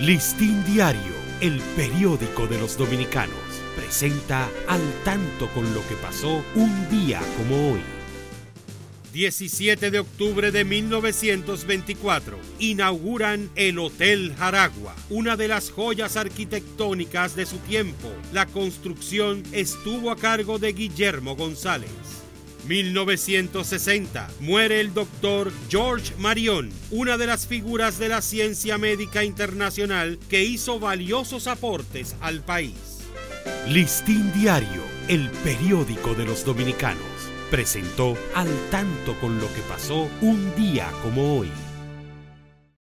Listín Diario, el periódico de los dominicanos, presenta al tanto con lo que pasó un día como hoy. 17 de octubre de 1924, inauguran el Hotel Jaragua, una de las joyas arquitectónicas de su tiempo. La construcción estuvo a cargo de Guillermo González. 1960 muere el doctor George Marion, una de las figuras de la ciencia médica internacional que hizo valiosos aportes al país. Listín Diario, el periódico de los dominicanos, presentó al tanto con lo que pasó un día como hoy.